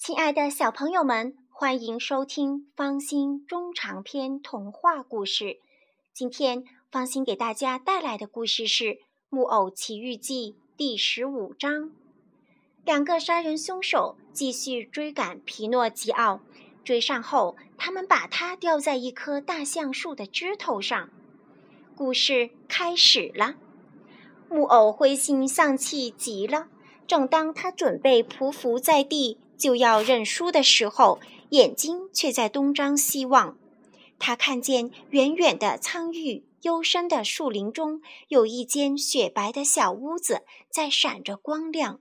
亲爱的小朋友们，欢迎收听方心中长篇童话故事。今天方心给大家带来的故事是《木偶奇遇记》第十五章。两个杀人凶手继续追赶皮诺吉奥，追上后，他们把他吊在一棵大橡树的枝头上。故事开始了，木偶灰心丧气极了。正当他准备匍匐在地。就要认输的时候，眼睛却在东张西望。他看见远远的苍郁、幽深的树林中，有一间雪白的小屋子在闪着光亮。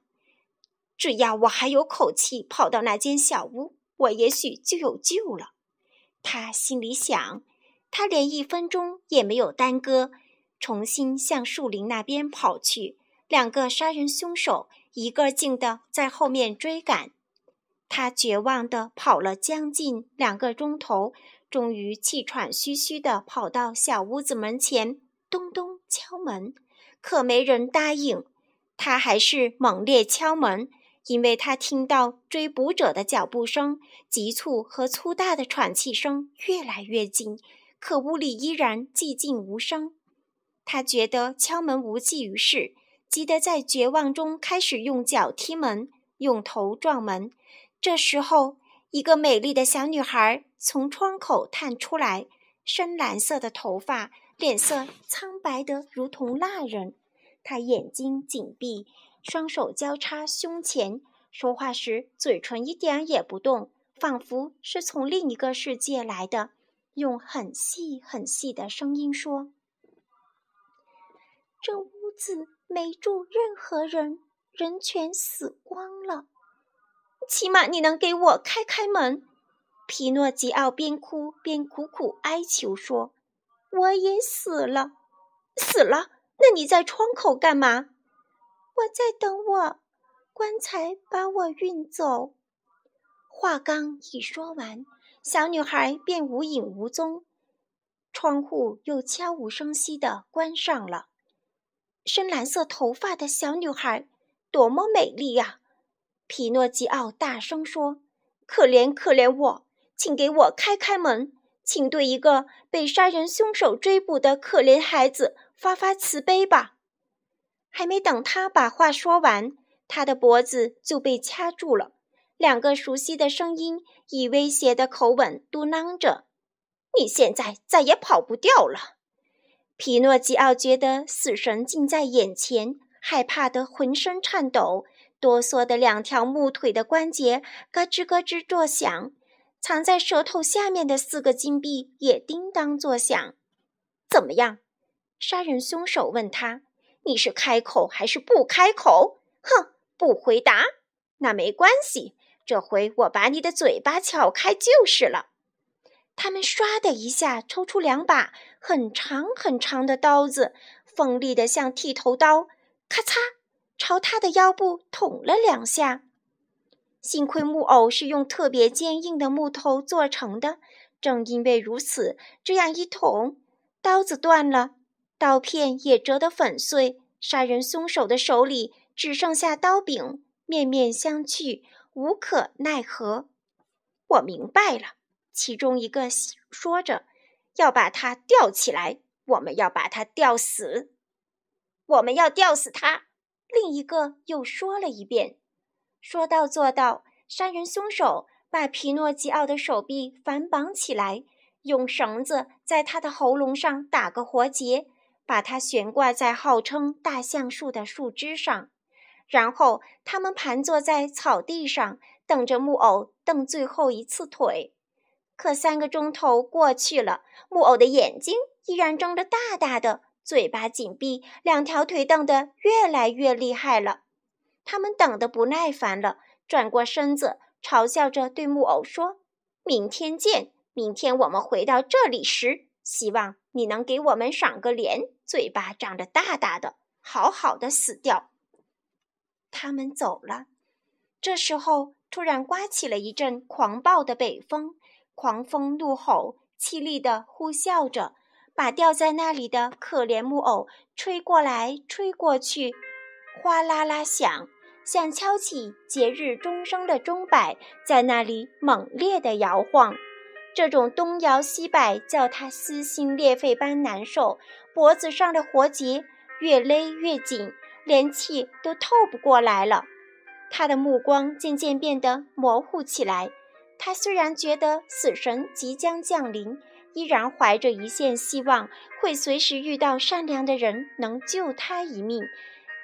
只要我还有口气，跑到那间小屋，我也许就有救了。他心里想。他连一分钟也没有耽搁，重新向树林那边跑去。两个杀人凶手一个劲地在后面追赶。他绝望地跑了将近两个钟头，终于气喘吁吁地跑到小屋子门前，咚咚敲门，可没人答应。他还是猛烈敲门，因为他听到追捕者的脚步声、急促和粗大的喘气声越来越近，可屋里依然寂静无声。他觉得敲门无济于事，急得在绝望中开始用脚踢门，用头撞门。这时候，一个美丽的小女孩从窗口探出来，深蓝色的头发，脸色苍白得如同蜡人。她眼睛紧闭，双手交叉胸前，说话时嘴唇一点也不动，仿佛是从另一个世界来的。用很细很细的声音说：“这屋子没住任何人，人全死光了。”起码你能给我开开门，皮诺吉奥边哭边苦苦哀求说：“我也死了，死了。那你在窗口干嘛？”我在等我棺材把我运走。话刚一说完，小女孩便无影无踪，窗户又悄无声息地关上了。深蓝色头发的小女孩，多么美丽呀！皮诺基奥大声说：“可怜可怜我，请给我开开门，请对一个被杀人凶手追捕的可怜孩子发发慈悲吧！”还没等他把话说完，他的脖子就被掐住了。两个熟悉的声音以威胁的口吻嘟囔着：“你现在再也跑不掉了。”皮诺基奥觉得死神近在眼前，害怕得浑身颤抖。哆嗦的两条木腿的关节咯吱咯吱作响，藏在舌头下面的四个金币也叮当作响。怎么样？杀人凶手问他：“你是开口还是不开口？”哼，不回答。那没关系，这回我把你的嘴巴撬开就是了。他们唰的一下抽出两把很长很长的刀子，锋利的像剃头刀，咔嚓。朝他的腰部捅了两下，幸亏木偶是用特别坚硬的木头做成的。正因为如此，这样一捅，刀子断了，刀片也折得粉碎。杀人凶手的手里只剩下刀柄，面面相觑，无可奈何。我明白了，其中一个说着：“要把他吊起来，我们要把他吊死，我们要吊死他。”另一个又说了一遍，说到做到。杀人凶手把皮诺基奥的手臂反绑起来，用绳子在他的喉咙上打个活结，把他悬挂在号称大橡树的树枝上。然后他们盘坐在草地上，等着木偶蹬最后一次腿。可三个钟头过去了，木偶的眼睛依然睁得大大的。嘴巴紧闭，两条腿蹬得越来越厉害了。他们等得不耐烦了，转过身子，嘲笑着对木偶说：“明天见！明天我们回到这里时，希望你能给我们赏个脸，嘴巴张得大大的，好好的死掉。”他们走了。这时候，突然刮起了一阵狂暴的北风，狂风怒吼，凄厉的呼啸着。把吊在那里的可怜木偶吹过来，吹过去，哗啦啦响，像敲起节日钟声的钟摆，在那里猛烈地摇晃。这种东摇西摆叫他撕心裂肺般难受，脖子上的活结越勒越紧，连气都透不过来了。他的目光渐渐变得模糊起来。他虽然觉得死神即将降临，依然怀着一线希望，会随时遇到善良的人能救他一命。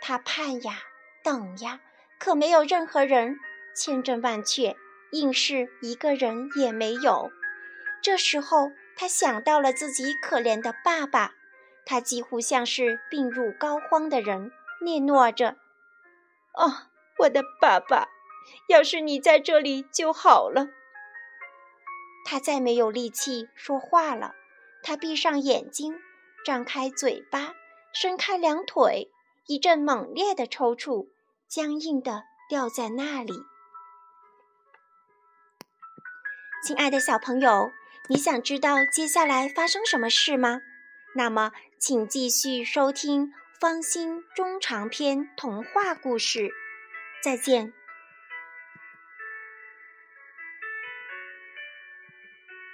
他盼呀，等呀，可没有任何人。千真万确，硬是一个人也没有。这时候，他想到了自己可怜的爸爸，他几乎像是病入膏肓的人，嗫嚅着：“哦，我的爸爸，要是你在这里就好了。”他再没有力气说话了。他闭上眼睛，张开嘴巴，伸开两腿，一阵猛烈的抽搐，僵硬的掉在那里。亲爱的小朋友，你想知道接下来发生什么事吗？那么，请继续收听《方心中长篇童话故事》。再见。